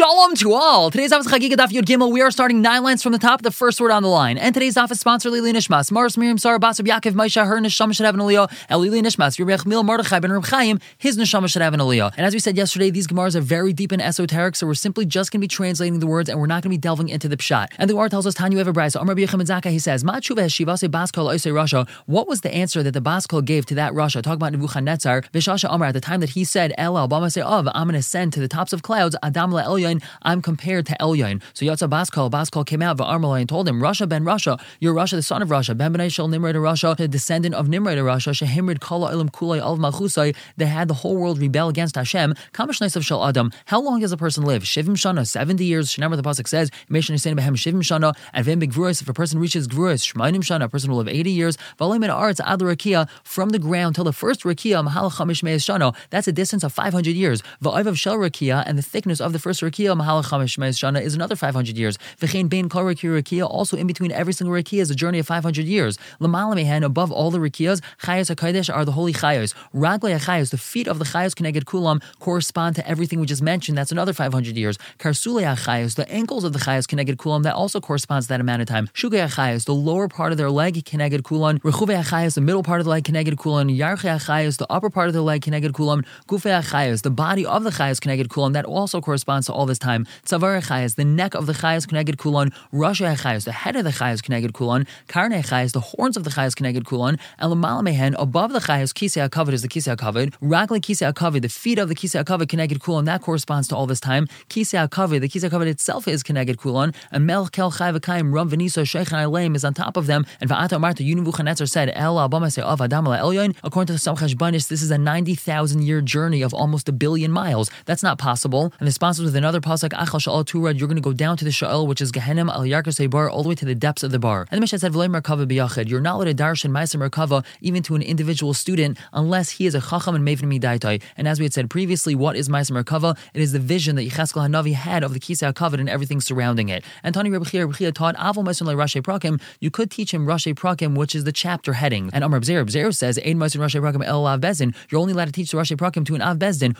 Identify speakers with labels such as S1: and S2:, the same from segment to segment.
S1: Shalom to all. Today's office Chagiga Daf Yud Gimel. We are starting nine lines from the top, the first word on the line. And today's Daf is sponsored Lili Nishmas. Mars Miriam Sarah Basar Yaakov Maisha her Neshama should have an aliyah. And Lili Nishmas Rebbe Mil Mordechai ben Reb Chaim his Neshama should have an aliyah. And as we said yesterday, these Gemaras are very deep and esoteric, so we're simply just going to be translating the words, and we're not going to be delving into the pshat. And the Gemara tells us Tanya Evabrais Amar Biyachim Zaka. He says Ma Tshuva Shivase Baskal Oisei Rasha. What was the answer that the Baskal gave to that Rasha? Talk about Nebuchadnezzar. Vishasha Amar at the time that he said El Bama say of I'm going to ascend to the tops of clouds. Adam La Elyon. I'm compared to Elyon. So Yatza Baskal, Baskal came out, Va'armalai, and told him, Rasha ben Rasha, you're Rasha, the son of Rasha, Ben Benai Shel Nimrod Rasha, the descendant of Nimrod Rasha, Shehimrid Kala Ilam Kulai Al Malchusai, they had the whole world rebel against Hashem. Kamash of Shel Adam, how long does a person live? Shivim Shana, 70 years. Shnamar the Pasuk says, Meshan Yisayim Behem Shivim Shana, and Vim if a person reaches Gvuris, Shmainim Shana, a person will live 80 years. Valim in Arts, Ad Rakia, from the ground till the first Rakia, Mahal Chamish Shana, that's a distance of 500 years. Va'iv of Shel Rakia, and the thickness of the first Rakia, Chamish Shana, is another 500 years. Rakia also in between every single rakia is a journey of 500 years. Lamala mehen, above all the rakiyas, chayas hakodesh are the holy chayas. Raglei chayas, the feet of the chayas connected kulam correspond to everything we just mentioned. That's another 500 years. Karsulei chayas, the ankles of the chayas connected kulam, that also corresponds to that amount of time. Shugei chayas, the lower part of their leg connected kulam. Rechuvei chayas, the middle part of the leg connected kulam. Yarchei chayas, the upper part of the leg connected kulam. Gufei chayas, the body of the chayas connected kulam, that also corresponds to all this time. Tzavar chayas, the neck of the chayas connected kulon, Rasha chayas, the head of the chayas connected kulon, Karne chayas, the horns of the chayas connected kulon, and Lamal mehen, above the chayas, kisei hakavod is the kisei hakavod, Ragli kisei hakavod, the feet of the kisei hakavod connected kulon, that corresponds to all this time. Kisei hakavod, the kisei hakavod itself is connected kulon, and Mel kel chayv v'kayim rum v'niso sheichan aleim is on top of them, and va'ata marta Yunuvuchanetzar said, El abama se of adam elyon, according to the Samchash Banis, this is a 90,000 year journey of almost a billion miles. That's not possible. And the sponsors with another pasuk, Achal Sha'al Turad, you're going to go down to the Sha'al, which is Gehenim al Yarkasei bar, all the way to the depths of the bar. And the Mishnah said, Merkava b'yachid. You're not allowed to darshan Ma'aser Merkava even to an individual student unless he is a Chacham and Mevin Midaitai. And as we had said previously, what is Ma'aser Merkava? It is the vision that Yecheskel Hanavi had of the Kisei HaKavod and everything surrounding it. And Tani Rebbe Chia, taught Avol Ma'aser Rashi Prakim. You could teach him Rashi Prakim, which is the chapter heading. And Amr Bzer, Bzer says, Ein Ma'aser Rashi Prakim El Av Bezdin. You're only allowed to teach the Rashi Prakim to an Av Bezdin.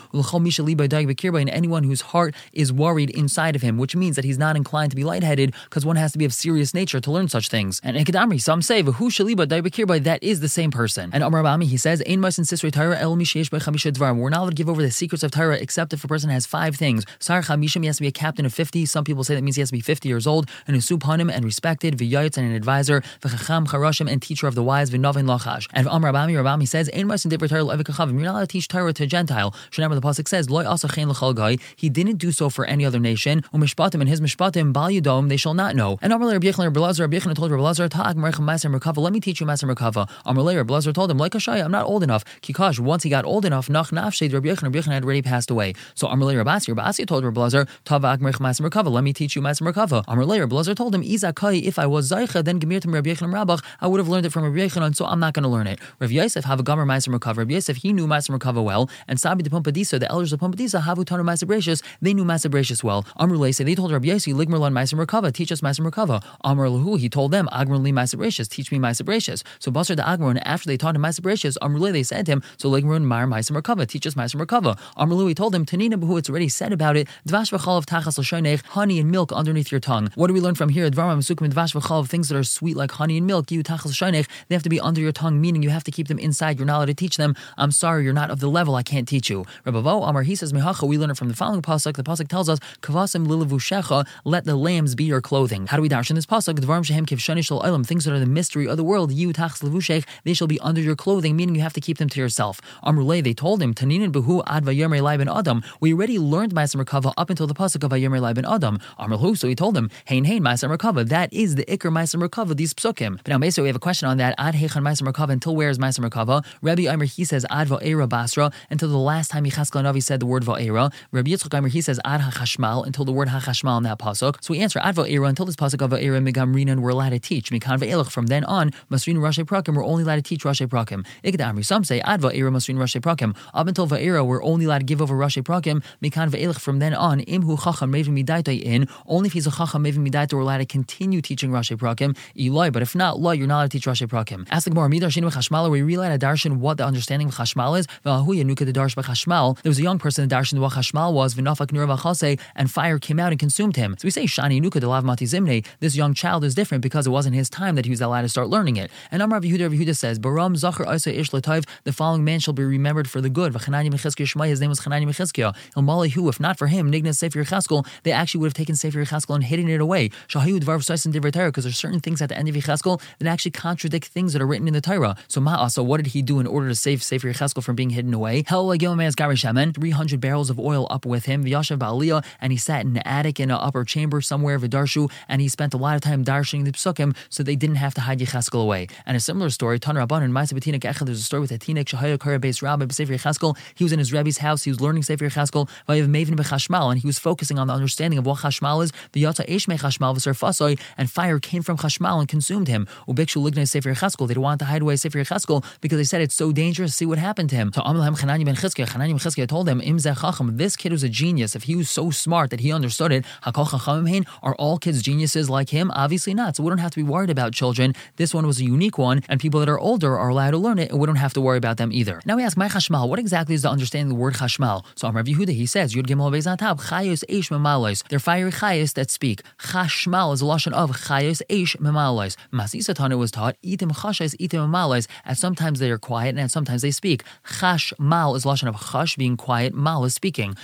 S1: And anyone whose heart is worried inside of him, which means that he's not inclined to be lightheaded because one has to be of serious nature to learn such things. And Ekadamri, some say, V'hu shaliba daibakirba, that is the same person. And Amar Bami, he says, Ein mas in sisrei Torah el mishesh by chamisha dvar. We're not allowed to give over the secrets of Torah except if a person has five things. Sar chamishim, he has to be a captain of 50. Some people say that means he has to be 50 years old, and a suphanim and respected, v'yayitz and an advisor, v'chacham charashim and teacher of the wise, v'novin lachash. And Amar Bami, Rabami says, Ein mas in divrei Torah levikachavim. You're not allowed to teach Torah to a Gentile. Shanamar the pasuk says, Loy asa chen l'chal. He didn't do so for any other nation. Umishpatim and his mishpatim bal yudom they shall not know. And Amalei Rabbi Yechon Rabbi Yechon told Rabbi Lazar Tag Merechem Ma'aser Merkava. Let me teach you Ma'aser Merkava. Amalei Rabbi Lazar told him like Ashaya, I'm not old enough. Kikash once he got old enough Nach Nafshed Rabbi Yechon Rabbi Yechon had already passed away. So Amalei Rabbi Asi Rabbi Asi told Rabbi Lazar Tavag Merechem Ma'aser Merkava. Let me teach you Ma'aser Merkava. Amalei Rabbi Lazar told him Izakai if I was Zaycha then Gemir to Rabbi Yechon Rabbach I would have learned it from Rabbi Yechon so I'm not going to learn it. Rabbi Yosef have a Gomer Ma'aser Merkava. Rabbi Yosef he knew Ma'aser Merkava well and Sabi de Pumpadisa the elders of Pumpadisa Havu Tanu Ma'aser Bereishis they knew Ma'aser Bereishis well. Amrulay said they told Rabbi Yosef Ligmerlan Ma'aser Merkava teach us Ma'aser Merkava. Amr Lahu he told them Agron Li Ma'aser teach me Ma'aser So Basar the Agron after they taught him Ma'aser Bereishis Amrulay they said to him so Ligmerlan Mar Ma'aser Merkava teach us Ma'aser Merkava. Amr Lahu he told him Tanina Behu it's already said about it Dvash v'chalav tachas l'shoinech honey and milk underneath your tongue. What do we learn from here? Dvaram Masukim Dvash v'chalav things that are sweet like honey and milk you tachas l'shoinech they have to be under your tongue meaning you have to keep them inside. You're not allowed to teach them. I'm sorry you're not of the level I can't teach you. Rabbi Amar he says Mehacha we learn it from the following pasuk. The pasuk tells us Kavasim lilavushecha let the lambs be your clothing. How do we darshan this pasuk? Dvarim shehem kivshani shal olam things that are the mystery of the world. You tachas levushech they shall be under your clothing meaning you have to keep them to yourself. Amrulay they told him Taninin behu ad vayomer lai ben adam. We already learned Ma'aser Merkava up until the pasuk of vayomer lai ben adam. Amrulhu so he told him Hein hein Ma'aser Merkava that is the ikr Ma'aser Merkava these psukim. But now basically we have a question on that ad hechan Ma'aser Merkava until where is Ma'aser Merkava? Rabbi Aimer he says ad va'era basra until the last time Yichaskel Navi said the word va'era. Rabbi Yitzchak Aimer he says ad hachashmal until the word hachashmal in that pasuk. So we answer ad va'era until this pasuk of va'era migamrinan we're allowed to teach. Mikan va'elach from then on masrin rashi prakim we're only allowed to teach rashi prakim. Ikda some say ad va'era masrin rashi prakim. Up until va'era we're only allowed to give over rashi prakim. Mikan va'elach from then on imhu chacham mevim midaitai in only if he's a chacham mevim midaitai we're allowed to continue teaching rashi prakim. Eloi, but if not, law you're not allowed to teach rashi prakim. Ask the Gemara midarshin v'chashmal we allowed to darshan what the understanding of chashmal is. There was a young person that darshan what chashmal was v'nafak nur v'chase, and fire came out and consumed him. So we say Shani Nuka Delav Mati Zimne, this young child is different because it wasn't his time that he was allowed to start learning it. And Amar Yehuda Yehuda says, Baram Zachar Isa Ish Latayv, the following man shall be remembered for the good. V'chanani Mechizkiah Shmai, his name was Chanani Mechizkiah. Ilmali if not for him, Nignas Sefer Cheskel, they actually would have taken Sefer Cheskel and hidden it away. Shahayu Dvar V'saisin Torah, because there's certain things at the end of Cheskel that actually contradict things that are written in the Torah. So Ma'asa, what did he do in order to save Sefer Cheskel from being hidden away? Hel Gilman's Garishaman, 300 barrels of oil up with him, Vyashav Baaliyah, and he sat in an attic in an upper chamber somewhere, Vidarshu, and he spent a lot of time darshing the psukim so they didn't have to hide Yecheskel away. And a similar story, Tan Rabban and Maisa Betinik Echad, there's a story with a Tinik Shahaya Kara Beis Rabbi Sefer Yecheskel. He was in his Rebbe's house, he was learning Sefer Yecheskel, Vayav Maven Bechashmal, and he was focusing on the understanding of what Chashmal is, the Yata Eshme Chashmal V'Sarfasoi, and fire came from Chashmal and consumed him. Ubikshu Lignai Sefer Yecheskel, they didn't want to hide away Sefer Yecheskel because they said it's so dangerous, see what happened to him. So Amalhem Chanani ben Chizkiah, Chanani ben Chizkiah told him, Im Chacham, this kid was a genius. If he was so smart that he understood it, Hakol Chachamim are all kids geniuses like him? Obviously not. So we don't have to be worried about children. This one was a unique one, and people that are older are allowed to learn it, and we don't have to worry about them either. Now we ask, my Chashmal, what exactly is the understanding of the word Chashmal? So Amar Yehuda, he says, Yud Gimel Bezatab, Chayos Eish Memalois. They're fiery Chayos that speak. Chashmal is a lashon of Chayos Eish Memalois. Masisa Tana was taught, Itim Chashais, Itim Memalois, and sometimes they are quiet and sometimes they speak. Chashmal is lashon of Chash, being quiet, Mal is speaking.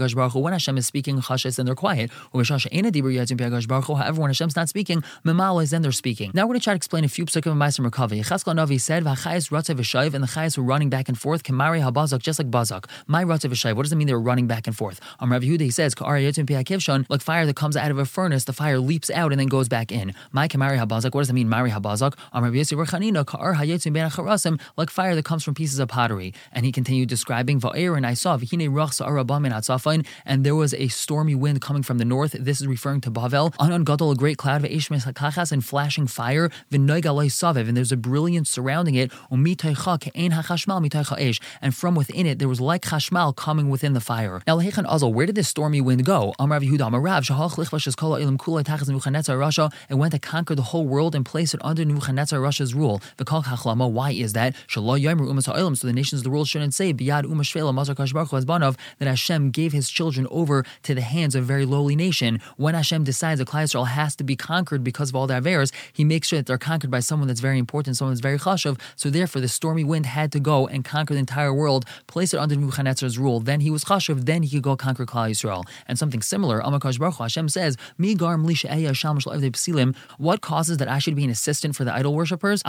S1: When Hashem is speaking, Chashais, then they're quiet. However, when Hashem's not speaking, Memalois, then they're speaking. Now we're going to try to explain a few psukim of Meister Merkavi. Yecheskel Navi said, V'chayis Ratzev and the Chayis were running back and forth, Kamari HaBazak, just like Bazak. My Ratzev V'shayv, what does it mean they were running back and forth? Um, Rav Yehuda, he says, Ka'ari Yotzim Piakivshon, like fire that comes out of a furnace, the fire leaps out and then goes back in. My Kamari HaBazak, what does it mean, Mari HaBazak? Um, Rav Yossi Rechanina, Ka'ar HaYotzim Ben Acharasim, like fire that comes from pieces of pottery. And he continued describing, Va'er, and I saw, V'hine Rach Sa'arabam in Atzafain, and there was a stormy wind coming from the north. This is referring to Bavel. Anan Gadol, a great cloud of Ishmes Hakachas and flashing fire. And there's a brilliance surrounding it. And from within it, there was like chashmal coming within the fire. Now, where did this stormy wind go? Amrav Yehuda, Russia, and went to conquer the whole world and place it under Nebuchadnezzar Russia's rule. Why is that? So the nations of the world shouldn't say, Biyad Umashvela Mazar Kashbarchu that Hashem gave his children over to the hands of a very lowly nation. When Hashem decides that Klai Yisrael has to be conquered because of all their avers, he makes sure that they're conquered by someone that's very important, someone that's very chashav. So therefore, the stormy wind had to go and conquer the entire world, place it under Nebuchadnezzar's rule. Then he was chashav, then he could go conquer Klal Yisrael. And something similar, Amakash Baruch Hashem says, What causes that I should be an assistant for the idol worshippers?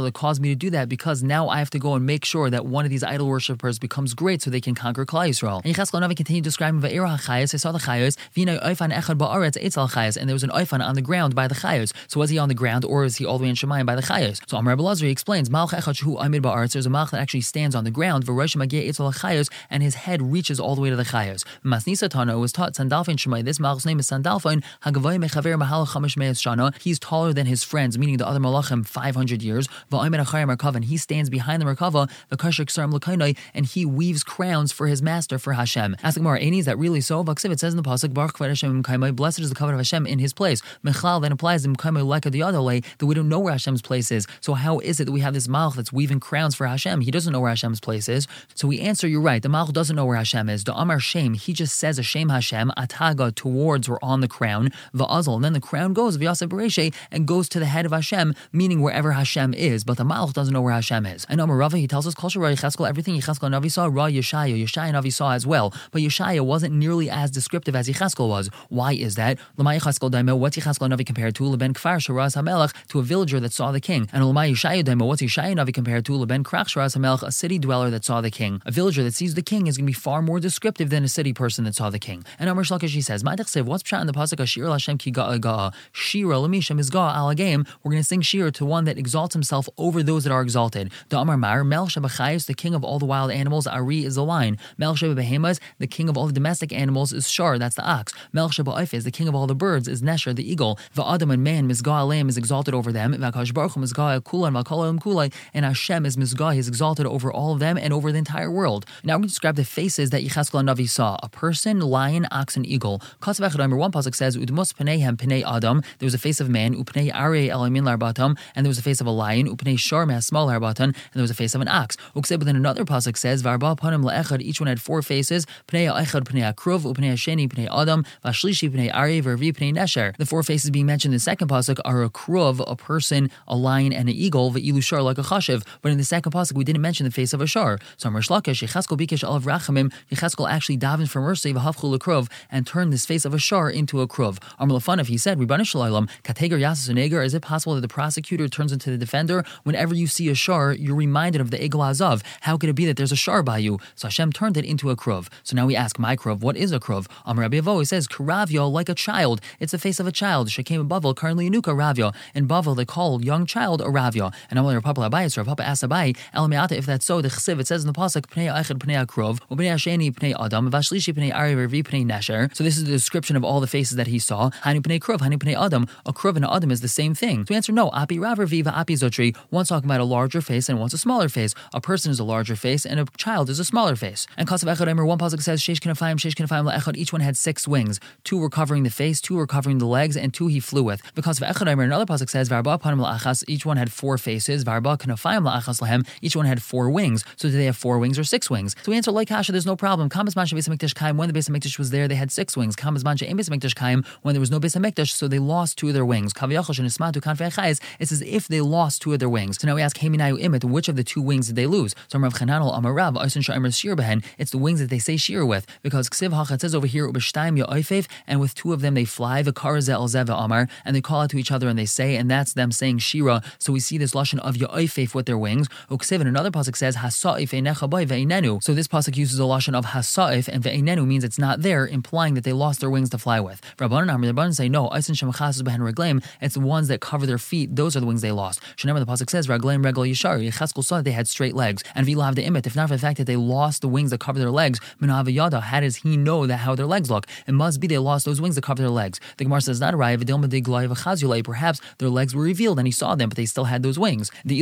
S1: That caused me to do that because now I have to go and make sure that one of these idol worshippers becomes great so they can conquer Klal Yisrael. And Yecheskel Navi continued describing Va'era HaChayas, I saw the Chayos, Vina Oifan Echad Ba'aretz Eitzel Chayos, and there was an Oifan on the ground by the Chayos. So was he on the ground or is he all the way in Shemayim by the Chayos? So Amr Abelazar explains, Malch Echad Shu Amid Ba'aretz, there's a Malch that actually stands on the ground, V'rosh Mageh Eitzel Chayos, and his head reaches all the way to the Chayos. Masnisa Tano was taught Sandalfin Shemayim, this Malch's name is Sandalfin, Hagavoy Mechaver Mahal Chamish Me'ez Shana, he's taller than his friends, meaning the other Malachim, 500 years, Va'ayim Achayim Merkava, he stands behind the Merkava, the Saram Lakainai, and he weaves crowns for his master, for Hashem. Ask the Gemara, is that really so? Vaksiv, it says in the Pasuk, Baruch Hashem blessed is the covenant of Hashem in his place. Mechlal then applies in Mkaimai like the other way that we don't know where Hashem's place is. So how is it that we have this Malch that's weaving crowns for Hashem? He doesn't know where Hashem's place is. So we answer, you're right. The Malch doesn't know where Hashem is. The Amar Shem, he just says a Shem Hashem, Ataga towards or on the crown, Va'azal. And then the crown goes, Vyasa Bereshe, and goes to the head of Hashem, meaning wherever Hashem is. But the Malch doesn't know where Hashem is. I know Marava, he tells us, everything Yecheskel Navi saw, Ra Yeshaya, Yeshaya Navi saw as well. But Yeshaya wasn't nearly as descriptive as Yecheskel was. Why is that? What's Yecheskel Navi compared to? Leben Kfar Sharaz Hamelech, to a villager that saw the king. And Lamai Yeshaya Daimo, what's Yeshaya Navi compared to? Leben Krach Sharaz Hamelech, a city dweller that saw the king. A villager that sees the king is going to be far more descriptive than a city person that saw the king. And Amr Shlakish, he says, Ma'adech what's pshat in the pasuk Shir Hashem ki ga'a Shira Lamishem is ga'a alagim. We're going to sing Shir to one that exalts himself over those that are exalted. The Amar Mar, Mel Shabachayus, the king of all the wild animals, Ari is the lion. Mel Behemas, the king of all the domestic animals, is Shar, that's the ox. Mel is the king of all the birds, is Nesher, the eagle. Va'adam and man, Mizgah Aleim is exalted over them. V'akash Mizgah and Hashem is Mizgah, he is exalted over all of them and over the entire world. Now we're going to describe the faces that Yecheskel Navi saw a person, lion, ox, and eagle. Kasavach one pasuk says, Udmus Pneihem Pnei Adam, there was a face of man, Upnei Are Elamin Larbatam, and there was a face of a lion, Upnei Shar Small Larbatan, and there was a face of an ox. Ukseh, but then another pasuk says, Varba Panim Le'echad Echad, each one had four faces. Pnei Echad, Pnei Akruv, Upnei Sheni, Pnei Adam, Vashlishi, Pnei Ari, Vervi, Pnei Nesher. The four faces being mentioned in the second pasuk are a kruv, a person, a lion, and an eagle, Ve'ilushar, like a chashiv. But in the second pasuk, we didn't mention the face of a shar. So Amr Shlakish, Yecheskel Bikish Alav Rachamim, Yecheskel actually davened for mercy, V'havchu Lekrov, and turned this face of a shar into a kruv. Amr Lafanov, he said, Ribbanish Shalom, Kateger Yasasuneger, is it possible that the prosecutor turns into the defender? Whenever you see a shar, you're reminded of the Egel Azav. How could it be that there's a shar by you? So Hashem turned it into a kruv. So now we ask, my kruv, what is a kruv? Amr Rabbi he says, Karavyo, like a child. It's the face of a child. She Shekem Bavel, currently Yanuka Ravyo. In Bavel, they call young child a Ravyo. And Amr Rav Papa Abayis, Rav Papa asked Abai, Elamiata, if that's so, the chsiv, it says in the pasuk, Pnei Echad, Pnei Akrov, Pnei Asheni, Pnei Adam, Vashlishi, Pnei Ari, Revi, Pnei Nesher. So this is the description of all the faces that he saw. Hani Pnei Krov, Hani Pnei Adam. A Krov and an Adam is the same thing. So answer no. Api Rav, Viva, Api Zotri. One's talking about a larger face and one's a smaller face. A person is a larger face and a child is a smaller face. And Kasav Echad, Emer, one pasuk says, Sheish Kanafayim, Sheish Kanafayim La'echad. Each one had six wings. Two were covering the face, two were covering the legs, and two he flew with. Because of Echad, Emer, another pasuk says, Varba Panim La'achas. Each one had four faces. Varba Kanafayim La'achas Lahem. Each one had four wings. So do they have four wings or six wings? So we answer like Kasha, there's no problem. Kamas Masha Beis Kaim. When the Beis Hamikdash was there, they had six wings. Kaim. When there was no Beis Hamikdash, so they lost two of their wings. Kaviyachal Shenismatu Kanfei Chayes. It's as if they lost two of their wings. So now we ask which of the two wings did they lose? So Rav Chananel Amarav Shaimer Shir Behen. It's the wings that they say Shir with because Ksiv Hachat says over here Ubishtaim Ya'oifev, and with two of them they fly the Karazel Zeva Amar, and they call out to each other and they say, and that's them saying Shira. So we see this lashon of Ya'oifev with their wings. Uksiv and another pasuk says Hasaif Ve'inenu. So this pasuk uses a lashon of Hasaif and Ve'inenu means it's not there, implying that they lost their wings to fly with. Rabbanan Amr the Rabbanan say no. Aysin Shemachas Behen Reglaim. It's the ones that cover their feet. Those are the wings they lost. Shenemar the pasuk says Reglaim Regal Yishar. Yecheskel saw that they had straight legs. And Vilav the Imit. If not for the fact that they lost the wings that cover their legs, Minav Yada. How does he know that how their legs look? It must be they lost those wings that cover their legs. The Gemara says not a raya. Perhaps their legs were revealed and he saw them, but they still had those wings. The.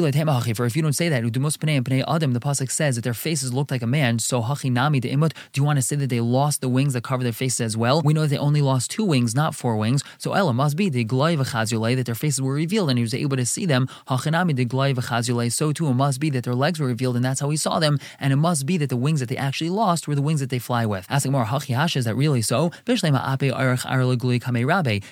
S1: For if you don't say that, Adam, the pasuk says that their faces looked like a man. So Hachi Nami the Imut. Do you want to say that they lost the wings that cover their faces as well? We know that they only lost two wings, not four wings. So Ella must be the Glai v'chazulei that their faces were revealed and he was able to see them. Hachinami the. So too it must be that their legs were revealed and that's how he saw them. And it must be that the wings that they actually lost were the wings that they fly with. Asking more Hachi is that really so?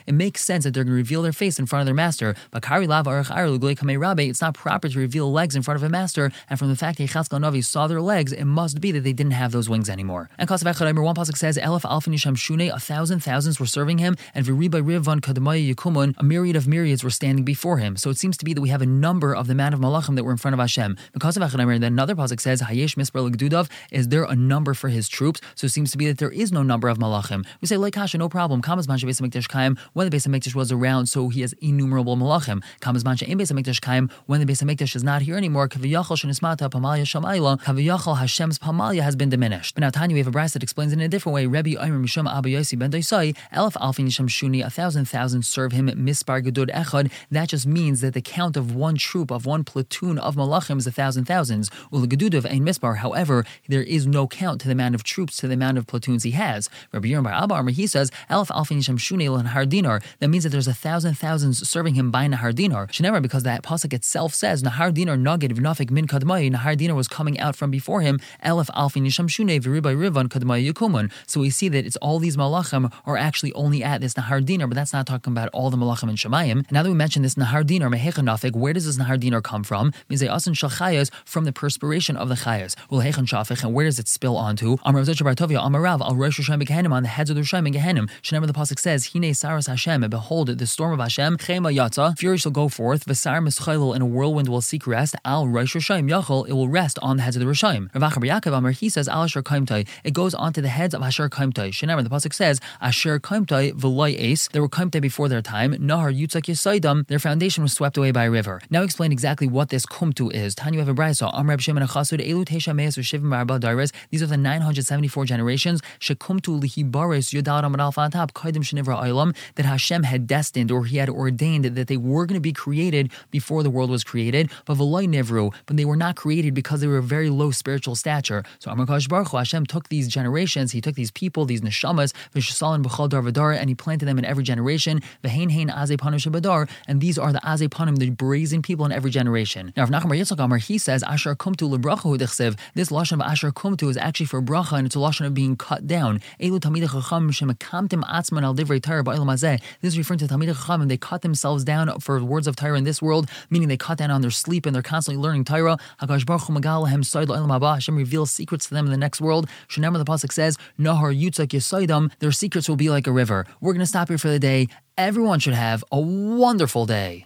S1: It makes sense that they're going to reveal their face in front of their master. But Kari Lav it's not proper to reveal legs in front of a master. And from the fact that Yechatzkel Navi saw their legs, it must be that they didn't have those wings anymore. And Kasav Echad one pasuk says, Elef Alfin Yisham Shune, a thousand thousands were serving him, and Viriba Rivon Kadamaya Yikumun, a myriad of myriads were standing before him. So it seems to be that we have a number of the man of Malachim that were in front of Hashem. Because of Echad then another pasuk says, Hayesh Misper Legdudav, is there a number for his troops? So it seems to be that there is no number of Malachim. We say, like Kasha, no problem. Kamas Mancha Beis Hamikdash Kaim, when the Beis Hamikdash was around, so he has innumerable Malachim. Kamas Mancha in Beis Hamikdash Kaim, when the Beis Hamikdash is not here anymore, Kaviyachal Shenismata Pamalia Shamayla, Kaviyachal Hashem's Pamalia has been diminished. But now Tanya, we have a brass that explains in a different way. Rebbe Omer Misham Abba Yossi Ben Daisai, Elf Alfin Yisham Shuni, a thousand thousand serve him Mispar Gedud Echad. That just means that the count of one troop, of one platoon of Malachim is a thousand thousands. Ul Gedudav Ein Mispar, however, there is no count to the amount of troops, to the amount of platoons he has. Rabbi Yerim Bar Abba he says, Elf Alfin Yisham Shuni Nahar Dinar. That means that there's a thousand thousands serving him by Nahar Dinar. Shenever, because that pasuk itself says, Nahar Dinar Vnafik Min Kadmai, Nahar Dinar was coming out from before him, Elf Alfin Yisham Shune Viribai Rivan Kadmai Yukumun. So we see that it's all these malachim are actually only at this Nahar Dinar, but that's not talking about all the malachim in Shemayim. Now that we mentioned this Nahar Dinar, Mehechanafik, where does this Nahar Dinar come from? Means they asan shachayas from the perspiration of the chayas. Well, Hechan Shafik, and where does it spill onto? Amar Bartovia, Amarav, Al Rosh Hashem Gehenim, on the heads of the Rishayim Gehenim. Shenever the pasuk says, Hine Saras Hashem, and behold, the storm of Hashem, Chema Yatza, fury shall go forth, Vasar Mischayil, and a whirlwind will seek rest, Al Rosh Hashem Yachol, it will rest on the heads of the Rishayim. Ravachar Yaakov Amar, he says, Al Asher Kaimtai, it goes onto the heads of Asher Kaimtai. Shenever the pasuk says, Asher Kaimtai V'loi Ace, they were Kaimtai before their time, Nahar Yutzak Yisaidam, their foundation was swept away by a river. Now explain exactly what this Kumtu is. Tanya have a brayso. Amrab Shimon Achasud Elu Tesha Meis Shivim Arba These are the 974 generations. Shekumtu Lihibaris Alpha on top. Kaidim Shenivra Ilam that Hashem had destined or He had ordained that they were going to be created before the world was created. But V'loi Nivru, but they were not created because they were very low spiritual stature. So Amar Baruch Hashem took these generations. He took these people, these neshamas, V'shasalan B'chal Dar V'dar, and He planted them in every generation. V'hein hein Azepanim Shabadar, and these are the Azepanim, the brazen people in every generation. Now, if Nachman Yitzchak Amar, he says Asher Kumtu Lebrachu This lashon of Asher Asher Kumtu is actually for bracha and it's a lashon of being cut down. This is referring to Tamid Chacham and they cut themselves down for words of Torah in this world, meaning they cut down on their sleep and they're constantly learning Torah. Hashem reveals secrets to them in the next world. Shenemar the pasuk says, Nahar. Their secrets will be like a river. We're going to stop here for the day. Everyone should have a wonderful day.